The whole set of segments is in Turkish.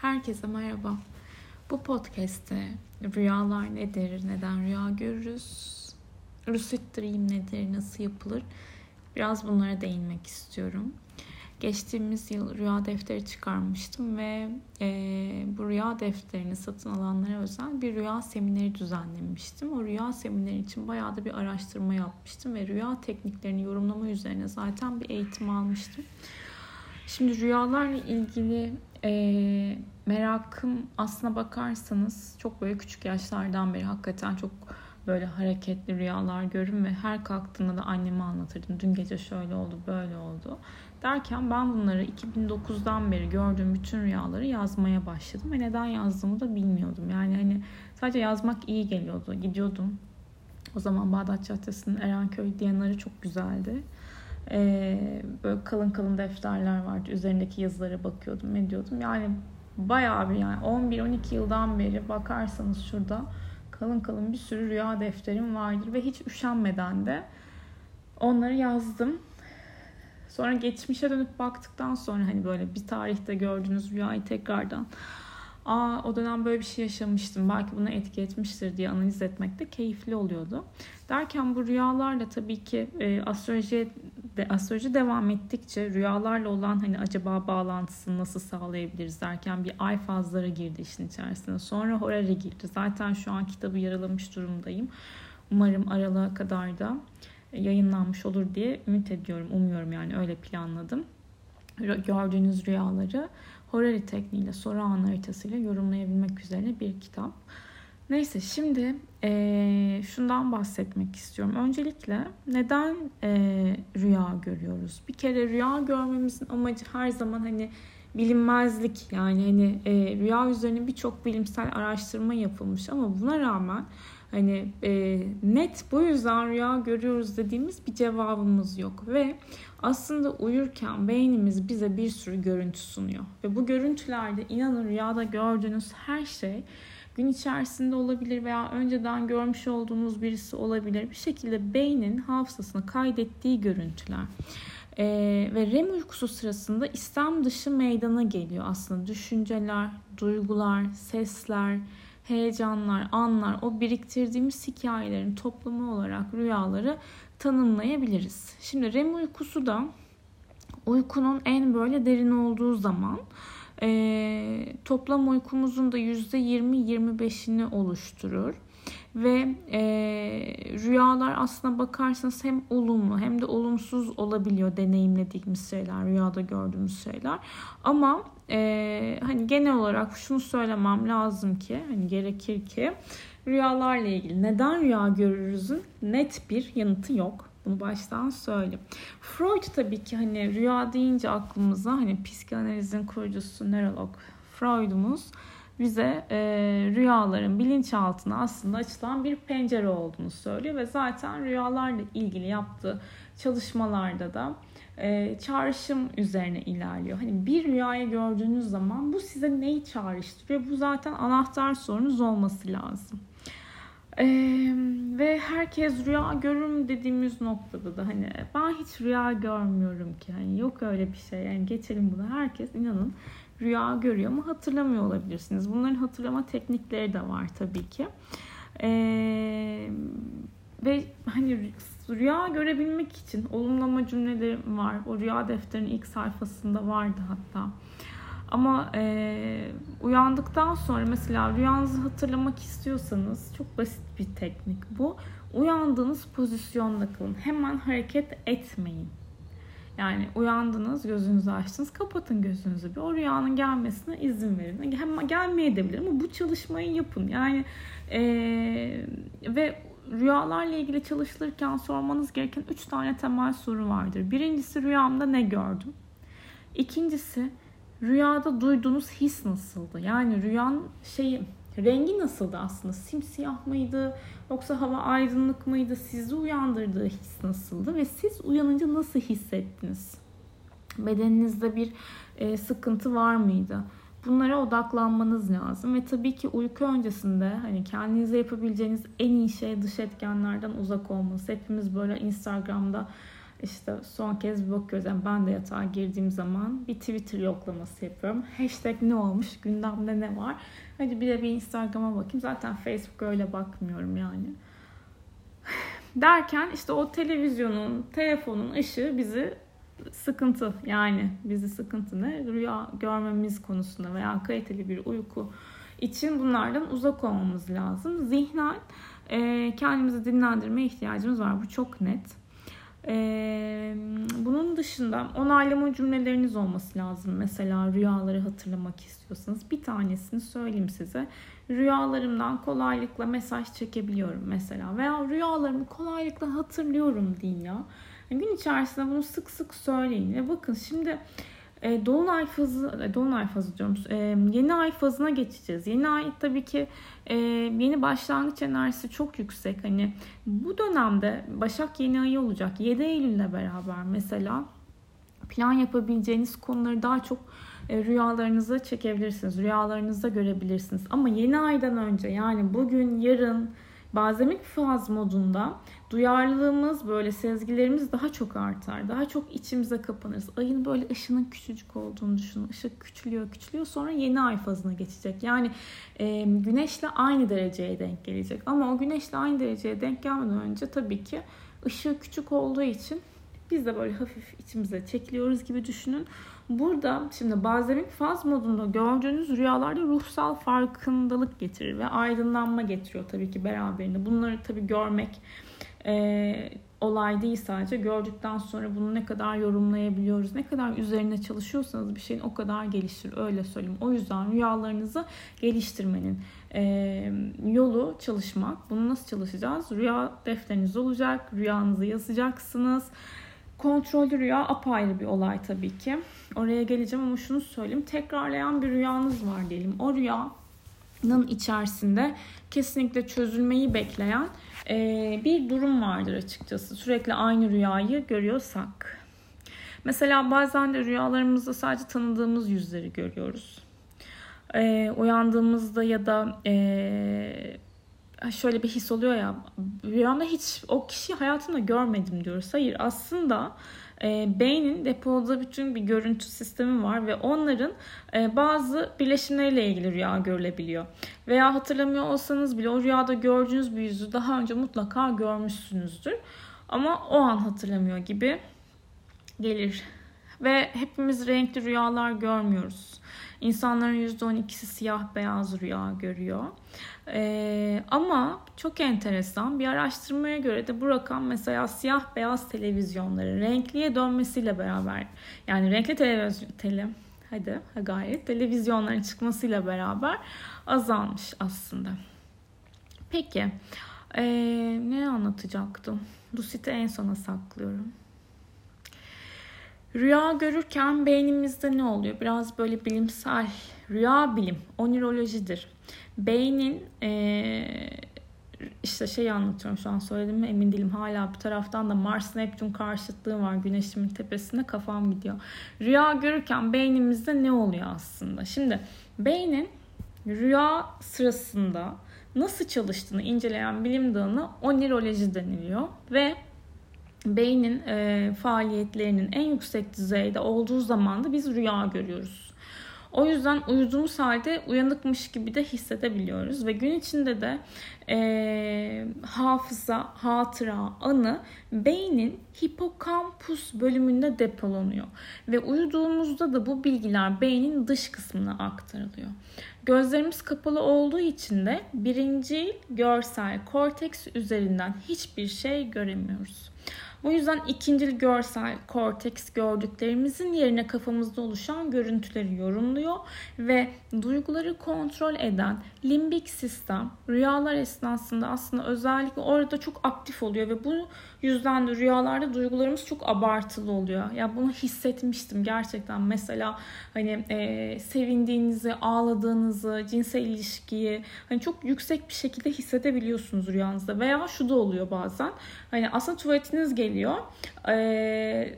Herkese merhaba. Bu podcast'te rüyalar nedir, neden rüya görürüz, lucid dream nedir, nasıl yapılır biraz bunlara değinmek istiyorum. Geçtiğimiz yıl rüya defteri çıkarmıştım ve e, bu rüya defterini satın alanlara özel bir rüya semineri düzenlemiştim. O rüya semineri için bayağı da bir araştırma yapmıştım ve rüya tekniklerini yorumlama üzerine zaten bir eğitim almıştım. Şimdi rüyalarla ilgili e, merakım aslına bakarsanız çok böyle küçük yaşlardan beri hakikaten çok böyle hareketli rüyalar görürüm ve her kalktığımda da anneme anlatırdım. Dün gece şöyle oldu, böyle oldu. Derken ben bunları 2009'dan beri gördüğüm bütün rüyaları yazmaya başladım ve neden yazdığımı da bilmiyordum. Yani hani sadece yazmak iyi geliyordu. Gidiyordum. O zaman Bağdat Caddesi'nin Erenköy diyenleri çok güzeldi. Ee, böyle kalın kalın defterler vardı. Üzerindeki yazılara bakıyordum, ediyordum. Yani bayağı bir yani 11-12 yıldan beri bakarsanız şurada kalın kalın bir sürü rüya defterim vardır ve hiç üşenmeden de onları yazdım. Sonra geçmişe dönüp baktıktan sonra hani böyle bir tarihte gördüğünüz rüyayı tekrardan Aa o dönem böyle bir şey yaşamıştım. Belki buna etki etmiştir diye analiz etmek de keyifli oluyordu. Derken bu rüyalarla tabii ki e, astroloji de, astroloji devam ettikçe rüyalarla olan hani acaba bağlantısını nasıl sağlayabiliriz derken bir ay fazları girdi işin içerisine. Sonra horary girdi. Zaten şu an kitabı yaralamış durumdayım. Umarım aralığa kadar da yayınlanmış olur diye ümit ediyorum. Umuyorum yani öyle planladım. Gördüğünüz rüyaları Horary tekniğiyle soru anı haritasıyla yorumlayabilmek üzere bir kitap. Neyse şimdi e, şundan bahsetmek istiyorum. Öncelikle neden e, rüya görüyoruz? Bir kere rüya görmemizin amacı her zaman hani bilinmezlik yani hani e, rüya üzerine birçok bilimsel araştırma yapılmış ama buna rağmen hani e, net bu yüzden rüya görüyoruz dediğimiz bir cevabımız yok ve aslında uyurken beynimiz bize bir sürü görüntü sunuyor ve bu görüntülerde inanın rüyada gördüğünüz her şey gün içerisinde olabilir veya önceden görmüş olduğunuz birisi olabilir. Bir şekilde beynin hafızasına kaydettiği görüntüler. Ee, ve REM uykusu sırasında istem dışı meydana geliyor aslında. Düşünceler, duygular, sesler, heyecanlar, anlar, o biriktirdiğimiz hikayelerin toplamı olarak rüyaları tanımlayabiliriz. Şimdi REM uykusu da uykunun en böyle derin olduğu zaman e, toplam uykumuzun da %20-25'ini oluşturur. Ve e, rüyalar aslına bakarsanız hem olumlu hem de olumsuz olabiliyor deneyimlediğimiz şeyler, rüyada gördüğümüz şeyler. Ama e, hani genel olarak şunu söylemem lazım ki, hani gerekir ki rüyalarla ilgili neden rüya görürüzün net bir yanıtı yok. Bunu baştan söyleyeyim. Freud tabii ki hani rüya deyince aklımıza hani psikanalizin kurucusu nörolog Freud'umuz bize e, rüyaların bilinçaltına aslında açılan bir pencere olduğunu söylüyor ve zaten rüyalarla ilgili yaptığı çalışmalarda da e, çağrışım üzerine ilerliyor. Hani bir rüyayı gördüğünüz zaman bu size neyi çağrıştırıyor? Bu zaten anahtar sorunuz olması lazım. Ee, ve herkes rüya görürüm dediğimiz noktada da hani ben hiç rüya görmüyorum ki hani yok öyle bir şey yani geçelim bunu herkes inanın rüya görüyor ama hatırlamıyor olabilirsiniz. Bunların hatırlama teknikleri de var tabii ki. Ee, ve hani rüya görebilmek için olumlama cümleleri var. O rüya defterinin ilk sayfasında vardı hatta. Ama e, uyandıktan sonra mesela rüyanızı hatırlamak istiyorsanız çok basit bir teknik bu. Uyandığınız pozisyonda kalın. Hemen hareket etmeyin. Yani uyandınız, gözünüzü açtınız, kapatın gözünüzü bir. O rüyanın gelmesine izin verin. Hem gelmeyebilir ama bu çalışmayı yapın. Yani e, ve rüyalarla ilgili çalışılırken sormanız gereken üç tane temel soru vardır. Birincisi rüyamda ne gördüm? İkincisi rüyada duyduğunuz his nasıldı? Yani rüyan şeyi rengi nasıldı aslında? Simsiyah mıydı? Yoksa hava aydınlık mıydı? Sizi uyandırdığı his nasıldı? Ve siz uyanınca nasıl hissettiniz? Bedeninizde bir e, sıkıntı var mıydı? Bunlara odaklanmanız lazım ve tabii ki uyku öncesinde hani kendinize yapabileceğiniz en iyi şey dış etkenlerden uzak olması. Hepimiz böyle Instagram'da işte son kez bir bakıyoruz. Yani ben de yatağa girdiğim zaman bir Twitter yoklaması yapıyorum. Hashtag ne olmuş, gündemde ne var. Hadi bir de bir Instagram'a bakayım. Zaten Facebook öyle bakmıyorum yani. Derken işte o televizyonun, telefonun ışığı bizi sıkıntı yani bizi sıkıntı ne? Rüya görmemiz konusunda veya kaliteli bir uyku için bunlardan uzak olmamız lazım. Zihnen e, kendimizi dinlendirmeye ihtiyacımız var. Bu çok net. E, bunun dışında onaylama cümleleriniz olması lazım. Mesela rüyaları hatırlamak istiyorsanız bir tanesini söyleyeyim size. Rüyalarımdan kolaylıkla mesaj çekebiliyorum mesela. Veya rüyalarımı kolaylıkla hatırlıyorum deyin ya. Gün içerisinde bunu sık sık söyleyin. Ve bakın şimdi e, Dolunay fazı, e, Dolunay fazı diyorum. E, yeni ay fazına geçeceğiz. Yeni ay tabii ki e, yeni başlangıç enerjisi çok yüksek. Hani bu dönemde Başak yeni ayı olacak. 7 Eylül'le beraber mesela plan yapabileceğiniz konuları daha çok e, rüyalarınıza çekebilirsiniz. Rüyalarınızda görebilirsiniz. Ama yeni aydan önce yani bugün, yarın, Bazemik faz modunda duyarlılığımız böyle sezgilerimiz daha çok artar. Daha çok içimize kapanırız. Ayın böyle ışının küçücük olduğunu düşünün. Işık küçülüyor küçülüyor sonra yeni ay fazına geçecek. Yani e, güneşle aynı dereceye denk gelecek. Ama o güneşle aynı dereceye denk gelmeden önce tabii ki ışığı küçük olduğu için biz de böyle hafif içimize çekiliyoruz gibi düşünün. Burada şimdi bazen faz modunda gördüğünüz rüyalarda ruhsal farkındalık getirir ve aydınlanma getiriyor tabii ki beraberinde. Bunları tabii görmek e, olay değil sadece. Gördükten sonra bunu ne kadar yorumlayabiliyoruz, ne kadar üzerine çalışıyorsanız bir şeyin o kadar gelişir. Öyle söyleyeyim. O yüzden rüyalarınızı geliştirmenin e, yolu çalışmak. Bunu nasıl çalışacağız? Rüya defteriniz olacak. Rüyanızı yazacaksınız. Kontrollü rüya apayrı bir olay tabii ki. Oraya geleceğim ama şunu söyleyeyim. Tekrarlayan bir rüyanız var diyelim. O rüyanın içerisinde kesinlikle çözülmeyi bekleyen e, bir durum vardır açıkçası. Sürekli aynı rüyayı görüyorsak. Mesela bazen de rüyalarımızda sadece tanıdığımız yüzleri görüyoruz. E, uyandığımızda ya da e, şöyle bir his oluyor ya rüyamda hiç o kişiyi hayatımda görmedim diyoruz. Hayır aslında e, beynin depoladığı bütün bir görüntü sistemi var ve onların e, bazı birleşimleriyle ilgili rüya görülebiliyor. Veya hatırlamıyor olsanız bile o rüyada gördüğünüz bir yüzü daha önce mutlaka görmüşsünüzdür. Ama o an hatırlamıyor gibi gelir. Ve hepimiz renkli rüyalar görmüyoruz. İnsanların %12'si siyah beyaz rüya görüyor. Ee, ama çok enteresan bir araştırmaya göre de bu rakam mesela siyah beyaz televizyonların renkliye dönmesiyle beraber yani renkli televizyon tele, hadi gayet televizyonların çıkmasıyla beraber azalmış aslında. Peki ee, ne anlatacaktım? Lucit'i en sona saklıyorum. Rüya görürken beynimizde ne oluyor? Biraz böyle bilimsel, rüya bilim, onirolojidir. Beynin ee, işte şey anlatıyorum şu an söyledim mi emin değilim. Hala bir taraftan da Mars Neptün karşıtlığı var güneşimin tepesinde kafam gidiyor. Rüya görürken beynimizde ne oluyor aslında? Şimdi beynin rüya sırasında nasıl çalıştığını inceleyen bilim dalına oniroloji deniliyor ve beynin e, faaliyetlerinin en yüksek düzeyde olduğu zaman da biz rüya görüyoruz. O yüzden uyuduğumuz halde uyanıkmış gibi de hissedebiliyoruz ve gün içinde de e, hafıza, hatıra, anı beynin hipokampus bölümünde depolanıyor ve uyuduğumuzda da bu bilgiler beynin dış kısmına aktarılıyor. Gözlerimiz kapalı olduğu için de birinci görsel korteks üzerinden hiçbir şey göremiyoruz. Bu yüzden ikinci görsel korteks gördüklerimizin yerine kafamızda oluşan görüntüleri yorumluyor ve duyguları kontrol eden limbik sistem rüyalar esnasında aslında özellikle orada çok aktif oluyor ve bu yüzden de rüyalarda duygularımız çok abartılı oluyor. Ya bunu hissetmiştim gerçekten. Mesela hani e, sevindiğinizi, ağladığınızı, cinsel ilişkiyi hani çok yüksek bir şekilde hissedebiliyorsunuz rüyanızda. Veya şu da oluyor bazen. Hani aslında tuvaletiniz geliyor e,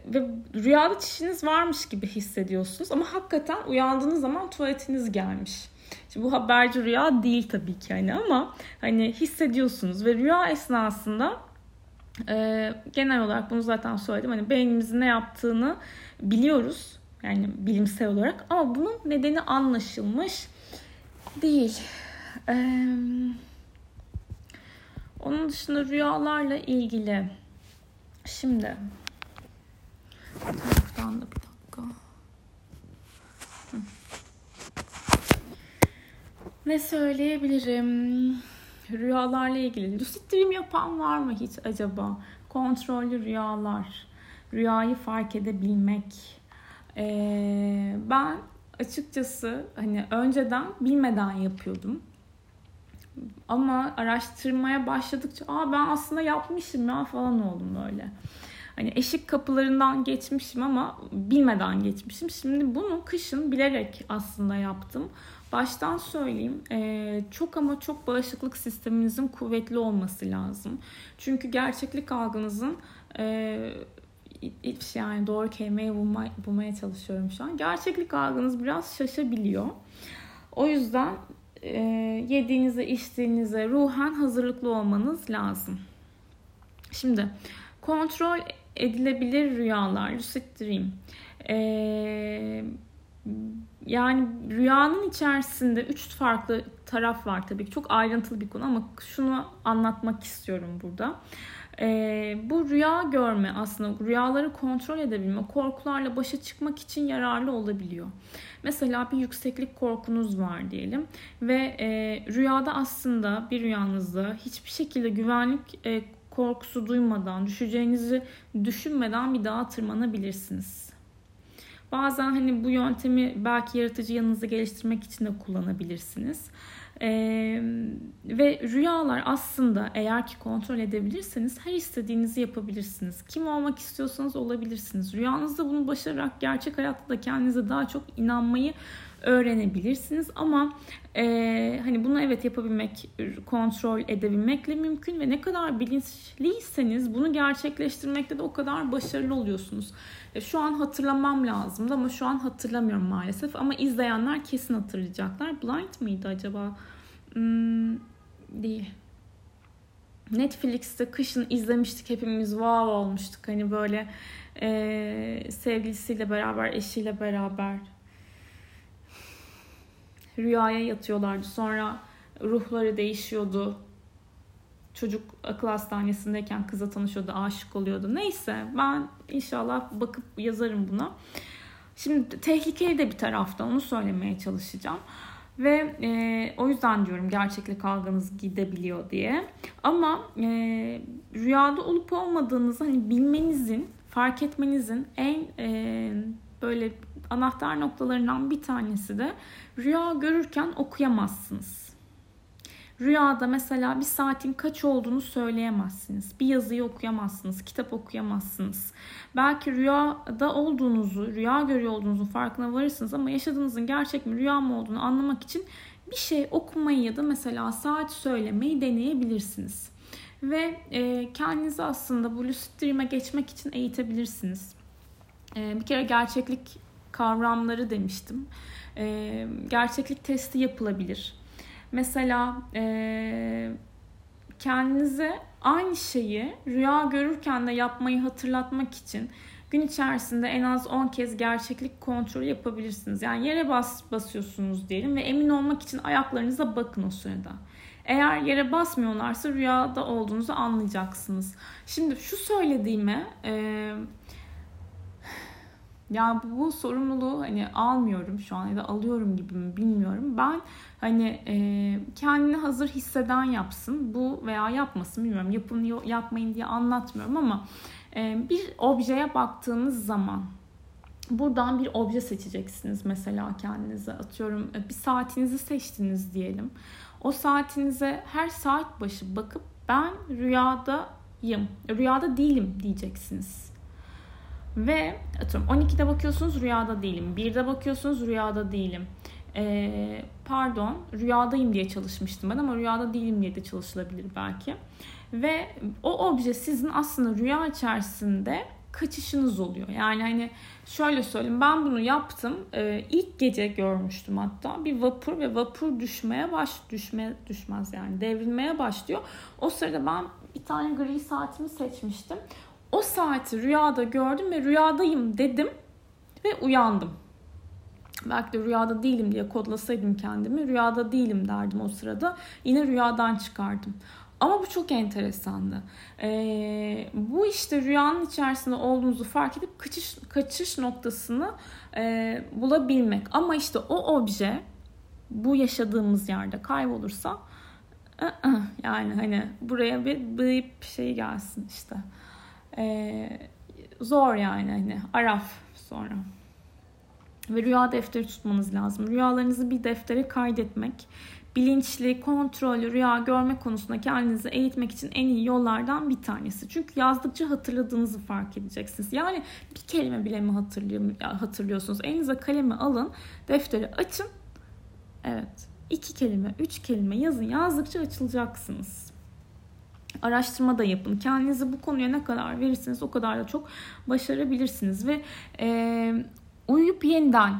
ve rüyada çişiniz varmış gibi hissediyorsunuz ama hakikaten uyandığınız zaman tuvaletiniz gelmiş. Şimdi bu haberci rüya değil tabii ki hani ama hani hissediyorsunuz ve rüya esnasında Ee, genel olarak bunu zaten söyledim. Hani beynimizin ne yaptığını biliyoruz. Yani bilimsel olarak ama bunun nedeni anlaşılmış değil. Ee, onun dışında rüyalarla ilgili şimdi taraftan da bir dakika. Ne söyleyebilirim? Rüyalarla ilgili. Lucid dream yapan var mı hiç acaba? Kontrollü rüyalar. Rüyayı fark edebilmek. Ee, ben açıkçası hani önceden bilmeden yapıyordum. Ama araştırmaya başladıkça aa ben aslında yapmışım ya falan oldum böyle. Hani eşik kapılarından geçmişim ama bilmeden geçmişim. Şimdi bunu kışın bilerek aslında yaptım. Baştan söyleyeyim çok ama çok bağışıklık sisteminizin kuvvetli olması lazım. Çünkü gerçeklik algınızın e, yani doğru kelimeyi bulma, bulmaya çalışıyorum şu an. Gerçeklik algınız biraz şaşabiliyor. O yüzden e, yediğinize, içtiğinize ruhen hazırlıklı olmanız lazım. Şimdi kontrol edilebilir rüyalar, lucid dream. Ee, yani rüyanın içerisinde üç farklı taraf var tabii ki. Çok ayrıntılı bir konu ama şunu anlatmak istiyorum burada. Bu rüya görme aslında rüyaları kontrol edebilme, korkularla başa çıkmak için yararlı olabiliyor. Mesela bir yükseklik korkunuz var diyelim ve e, rüyada aslında bir rüyanızda hiçbir şekilde güvenlik e, korkusu duymadan, düşeceğinizi düşünmeden bir dağa tırmanabilirsiniz. Bazen hani bu yöntemi belki yaratıcı yanınızı geliştirmek için de kullanabilirsiniz. Ee, ve rüyalar aslında eğer ki kontrol edebilirseniz her istediğinizi yapabilirsiniz. Kim olmak istiyorsanız olabilirsiniz. Rüyanızda bunu başararak gerçek hayatta da kendinize daha çok inanmayı öğrenebilirsiniz. Ama e, hani bunu evet yapabilmek, kontrol edebilmekle mümkün ve ne kadar bilinçliyseniz bunu gerçekleştirmekte de o kadar başarılı oluyorsunuz. E, şu an hatırlamam lazımdı ama şu an hatırlamıyorum maalesef. Ama izleyenler kesin hatırlayacaklar. Blind mıydı acaba? Hmm, değil. Netflix'te kışın izlemiştik hepimiz wow olmuştuk. Hani böyle e, sevgilisiyle beraber, eşiyle beraber rüyaya yatıyorlardı. Sonra ruhları değişiyordu. Çocuk akıl hastanesindeyken kıza tanışıyordu, aşık oluyordu. Neyse ben inşallah bakıp yazarım buna. Şimdi tehlikeli de bir tarafta onu söylemeye çalışacağım. Ve e, o yüzden diyorum gerçeklik algınız gidebiliyor diye. Ama e, rüyada olup olmadığınızı hani bilmenizin, fark etmenizin en e, böyle anahtar noktalarından bir tanesi de rüya görürken okuyamazsınız. Rüyada mesela bir saatin kaç olduğunu söyleyemezsiniz. Bir yazıyı okuyamazsınız, kitap okuyamazsınız. Belki rüyada olduğunuzu, rüya görüyor olduğunuzun farkına varırsınız ama yaşadığınızın gerçek mi rüya mı olduğunu anlamak için bir şey okumayı ya da mesela saat söylemeyi deneyebilirsiniz. Ve e, kendinizi aslında bu lucid dream'e geçmek için eğitebilirsiniz. E, bir kere gerçeklik kavramları demiştim. E, gerçeklik testi yapılabilir. Mesela e, kendinize aynı şeyi rüya görürken de yapmayı hatırlatmak için gün içerisinde en az 10 kez gerçeklik kontrolü yapabilirsiniz. Yani yere bas basıyorsunuz diyelim ve emin olmak için ayaklarınıza bakın o sırada. Eğer yere basmıyorlarsa rüyada olduğunuzu anlayacaksınız. Şimdi şu söylediğime e, ya bu, sorumluluğu hani almıyorum şu an ya da alıyorum gibi mi bilmiyorum. Ben hani e, kendini hazır hisseden yapsın bu veya yapmasın bilmiyorum. Yapın yapmayın diye anlatmıyorum ama e, bir objeye baktığınız zaman buradan bir obje seçeceksiniz mesela kendinize. Atıyorum e, bir saatinizi seçtiniz diyelim. O saatinize her saat başı bakıp ben rüyadayım, rüyada değilim diyeceksiniz ve atıyorum 12'de bakıyorsunuz rüyada değilim. 1'de bakıyorsunuz rüyada değilim. Ee, pardon rüyadayım diye çalışmıştım ben ama rüyada değilim diye de çalışılabilir belki. Ve o obje sizin aslında rüya içerisinde kaçışınız oluyor. Yani hani şöyle söyleyeyim ben bunu yaptım. Ee, ilk gece görmüştüm hatta bir vapur ve vapur düşmeye baş düşme düşmez yani devrilmeye başlıyor. O sırada ben bir tane gri saatimi seçmiştim. O saati rüyada gördüm ve rüyadayım dedim ve uyandım. Belki de rüyada değilim diye kodlasaydım kendimi. Rüyada değilim derdim o sırada. Yine rüyadan çıkardım. Ama bu çok enteresandı. Ee, bu işte rüyanın içerisinde olduğunuzu fark edip kaçış, kaçış noktasını e, bulabilmek. Ama işte o obje bu yaşadığımız yerde kaybolursa ı-ı, yani hani buraya bir bıyıp şey gelsin işte. Ee, zor yani hani araf sonra. Ve rüya defteri tutmanız lazım. Rüyalarınızı bir deftere kaydetmek bilinçli, kontrollü rüya görme konusunda kendinizi eğitmek için en iyi yollardan bir tanesi. Çünkü yazdıkça hatırladığınızı fark edeceksiniz. Yani bir kelime bile mi hatırlıyor, hatırlıyorsunuz? Elinize kalemi alın, defteri açın. Evet, iki kelime, üç kelime yazın. Yazdıkça açılacaksınız. Araştırma da yapın. Kendinizi bu konuya ne kadar verirseniz o kadar da çok başarabilirsiniz. Ve e, uyuyup yeniden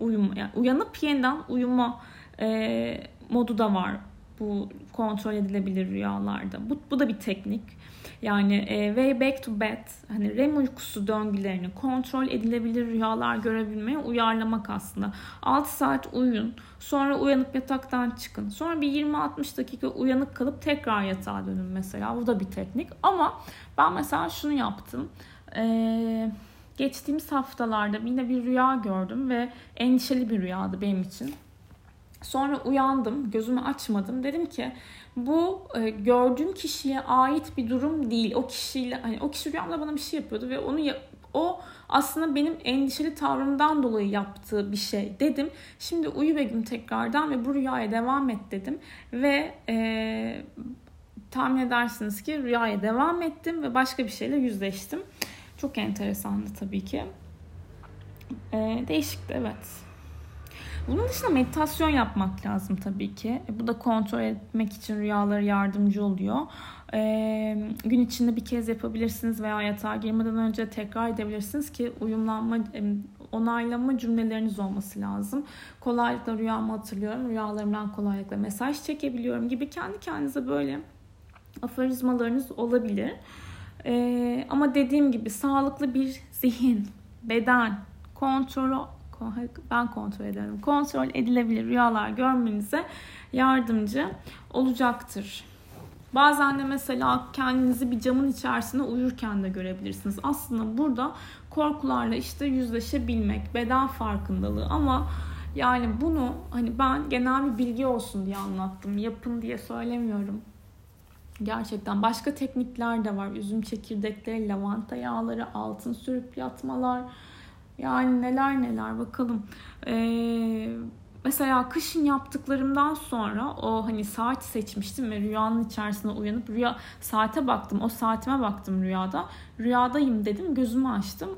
uyuma, yani uyanıp yeniden uyuma e, modu da var bu kontrol edilebilir rüyalarda. Bu, bu da bir teknik. Yani e, way back to bed hani REM uykusu döngülerini kontrol edilebilir rüyalar görebilmeye uyarlamak aslında. 6 saat uyuyun. Sonra uyanıp yataktan çıkın. Sonra bir 20-60 dakika uyanık kalıp tekrar yatağa dönün mesela. Bu da bir teknik. Ama ben mesela şunu yaptım. Eee geçtiğimiz haftalarda yine bir rüya gördüm ve endişeli bir rüyadı benim için. Sonra uyandım, gözümü açmadım. Dedim ki bu e, gördüğüm kişiye ait bir durum değil. O kişiyle hani o kişi rüyamda bana bir şey yapıyordu ve onu o aslında benim endişeli tavrımdan dolayı yaptığı bir şey dedim. Şimdi uyu Begüm tekrardan ve bu rüyaya devam et dedim. Ve e, tahmin edersiniz ki rüyaya devam ettim ve başka bir şeyle yüzleştim. Çok enteresandı tabii ki. E, değişikti evet. Bunun dışında meditasyon yapmak lazım tabii ki. E, bu da kontrol etmek için rüyaları yardımcı oluyor. E, gün içinde bir kez yapabilirsiniz veya yatağa girmeden önce tekrar edebilirsiniz ki uyumlanma, e, onaylama cümleleriniz olması lazım. Kolaylıkla rüyamı hatırlıyorum, rüyalarımdan kolaylıkla mesaj çekebiliyorum gibi kendi kendinize böyle aforizmalarınız olabilir. E, ama dediğim gibi sağlıklı bir zihin, beden, kontrol ben kontrol ederim. Kontrol edilebilir rüyalar görmenize yardımcı olacaktır. Bazen de mesela kendinizi bir camın içerisinde uyurken de görebilirsiniz. Aslında burada korkularla işte yüzleşebilmek, beden farkındalığı ama yani bunu hani ben genel bir bilgi olsun diye anlattım. Yapın diye söylemiyorum. Gerçekten başka teknikler de var. Üzüm çekirdekleri, lavanta yağları, altın sürüp yatmalar, yani neler neler bakalım. Ee, mesela kışın yaptıklarımdan sonra o hani saat seçmiştim ve rüyanın içerisinde uyanıp rüya saate baktım. O saatime baktım rüyada. Rüyadayım dedim. Gözümü açtım.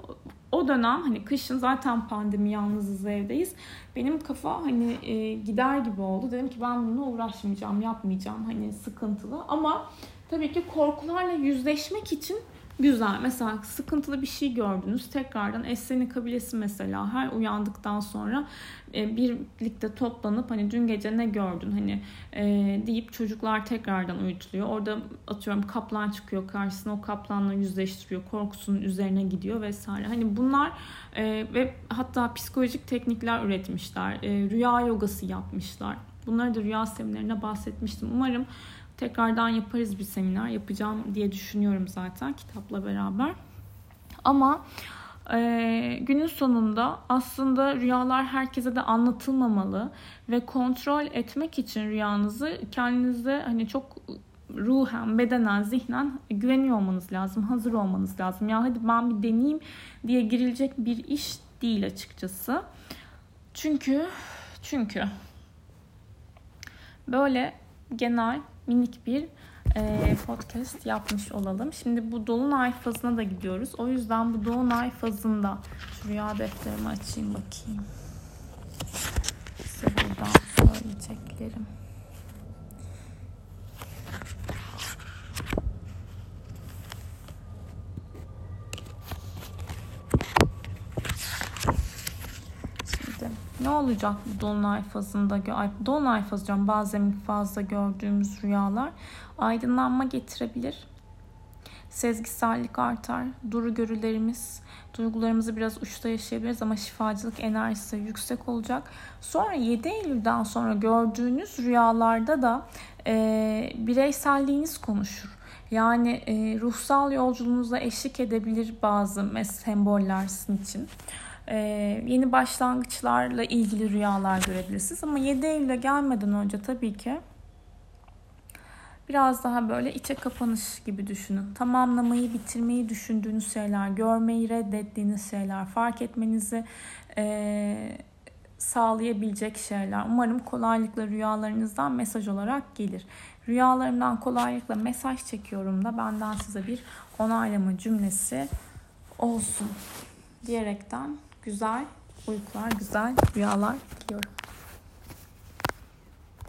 O dönem hani kışın zaten pandemi yalnızız evdeyiz. Benim kafa hani e, gider gibi oldu. Dedim ki ben bununla uğraşmayacağım, yapmayacağım. Hani sıkıntılı ama tabii ki korkularla yüzleşmek için Güzel. Mesela sıkıntılı bir şey gördünüz. Tekrardan Esseni kabilesi mesela her uyandıktan sonra e, birlikte toplanıp hani dün gece ne gördün hani e, deyip çocuklar tekrardan uyutuluyor. Orada atıyorum kaplan çıkıyor karşısına o kaplanla yüzleştiriyor. Korkusunun üzerine gidiyor vesaire. Hani bunlar e, ve hatta psikolojik teknikler üretmişler. E, rüya yogası yapmışlar. Bunları da rüya seminerine bahsetmiştim. Umarım Tekrardan yaparız bir seminer. Yapacağım diye düşünüyorum zaten kitapla beraber. Ama e, günün sonunda aslında rüyalar herkese de anlatılmamalı ve kontrol etmek için rüyanızı kendinize hani çok ruhen, bedenen, zihnen güveniyor olmanız lazım, hazır olmanız lazım. Ya hadi ben bir deneyeyim diye girilecek bir iş değil açıkçası. Çünkü çünkü böyle genel minik bir e, podcast yapmış olalım. Şimdi bu dolunay fazına da gidiyoruz. O yüzden bu dolunay fazında şu rüya defterimi açayım bakayım. Size buradan söyleyeceklerim. Şimdi ne olacak bu dolunay fazında. Ay, dolunay fazı diyorum bazen fazla gördüğümüz rüyalar aydınlanma getirebilir. Sezgisellik artar. Duru görülerimiz, duygularımızı biraz uçta yaşayabiliriz ama şifacılık enerjisi yüksek olacak. Sonra 7 Eylül'den sonra gördüğünüz rüyalarda da e, bireyselliğiniz konuşur. Yani e, ruhsal yolculuğunuza eşlik edebilir bazı semboller sizin için. E, yeni başlangıçlarla ilgili rüyalar görebilirsiniz. Ama 7 Eylül'e gelmeden önce tabii ki biraz daha böyle içe kapanış gibi düşünün. Tamamlamayı, bitirmeyi düşündüğünüz şeyler, görmeyi reddettiğiniz şeyler, fark etmenizi e, sağlayabilecek şeyler. Umarım kolaylıkla rüyalarınızdan mesaj olarak gelir. Rüyalarımdan kolaylıkla mesaj çekiyorum da benden size bir onaylama cümlesi olsun diyerekten güzel uykular, güzel rüyalar diliyorum.